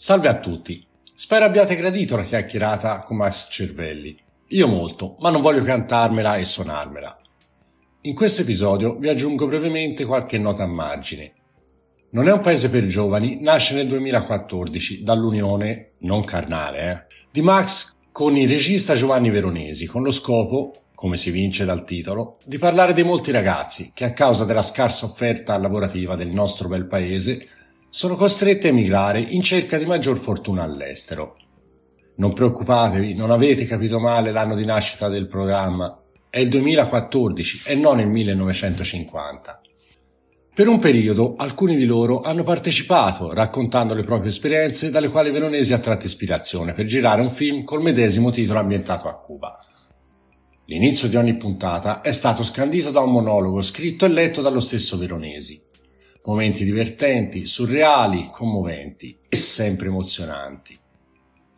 Salve a tutti. Spero abbiate gradito la chiacchierata con Max Cervelli. Io molto, ma non voglio cantarmela e suonarmela. In questo episodio vi aggiungo brevemente qualche nota a margine. Non è un paese per giovani, nasce nel 2014 dall'unione, non carnale, eh, di Max con il regista Giovanni Veronesi, con lo scopo, come si vince dal titolo, di parlare dei molti ragazzi che a causa della scarsa offerta lavorativa del nostro bel paese sono costretti a emigrare in cerca di maggior fortuna all'estero. Non preoccupatevi, non avete capito male l'anno di nascita del programma. È il 2014 e non il 1950. Per un periodo alcuni di loro hanno partecipato raccontando le proprie esperienze dalle quali Veronesi ha tratto ispirazione per girare un film col medesimo titolo ambientato a Cuba. L'inizio di ogni puntata è stato scandito da un monologo scritto e letto dallo stesso Veronesi, momenti divertenti, surreali, commoventi e sempre emozionanti.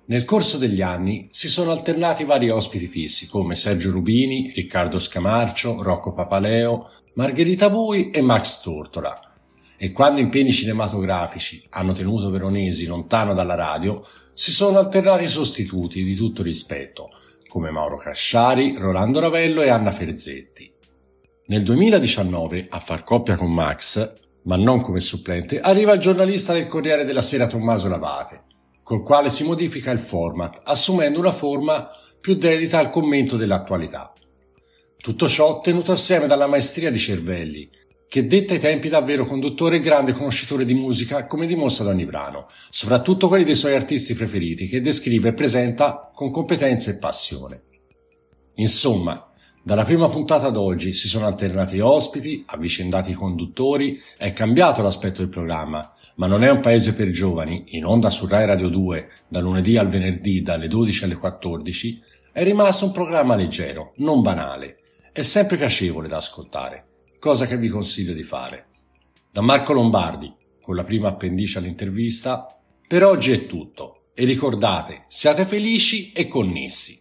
Nel corso degli anni si sono alternati vari ospiti fissi come Sergio Rubini, Riccardo Scamarcio, Rocco Papaleo, Margherita Bui e Max Tortola. E quando impegni cinematografici hanno tenuto Veronesi lontano dalla radio, si sono alternati sostituti di tutto rispetto, come Mauro Casciari, Rolando Ravello e Anna Ferzetti. Nel 2019, a far coppia con Max, ma non come supplente, arriva il giornalista del Corriere della Sera Tommaso Lavate, col quale si modifica il format, assumendo una forma più dedita al commento dell'attualità. Tutto ciò tenuto assieme dalla maestria di Cervelli, che detta i tempi da vero conduttore e grande conoscitore di musica come dimostra da ogni brano, soprattutto quelli dei suoi artisti preferiti che descrive e presenta con competenza e passione. Insomma, dalla prima puntata ad oggi si sono alternati ospiti, avvicendati conduttori, è cambiato l'aspetto del programma, ma non è un paese per giovani, in onda su Rai Radio 2, da lunedì al venerdì dalle 12 alle 14, è rimasto un programma leggero, non banale, è sempre piacevole da ascoltare, cosa che vi consiglio di fare. Da Marco Lombardi, con la prima appendice all'intervista, per oggi è tutto e ricordate, siate felici e connessi.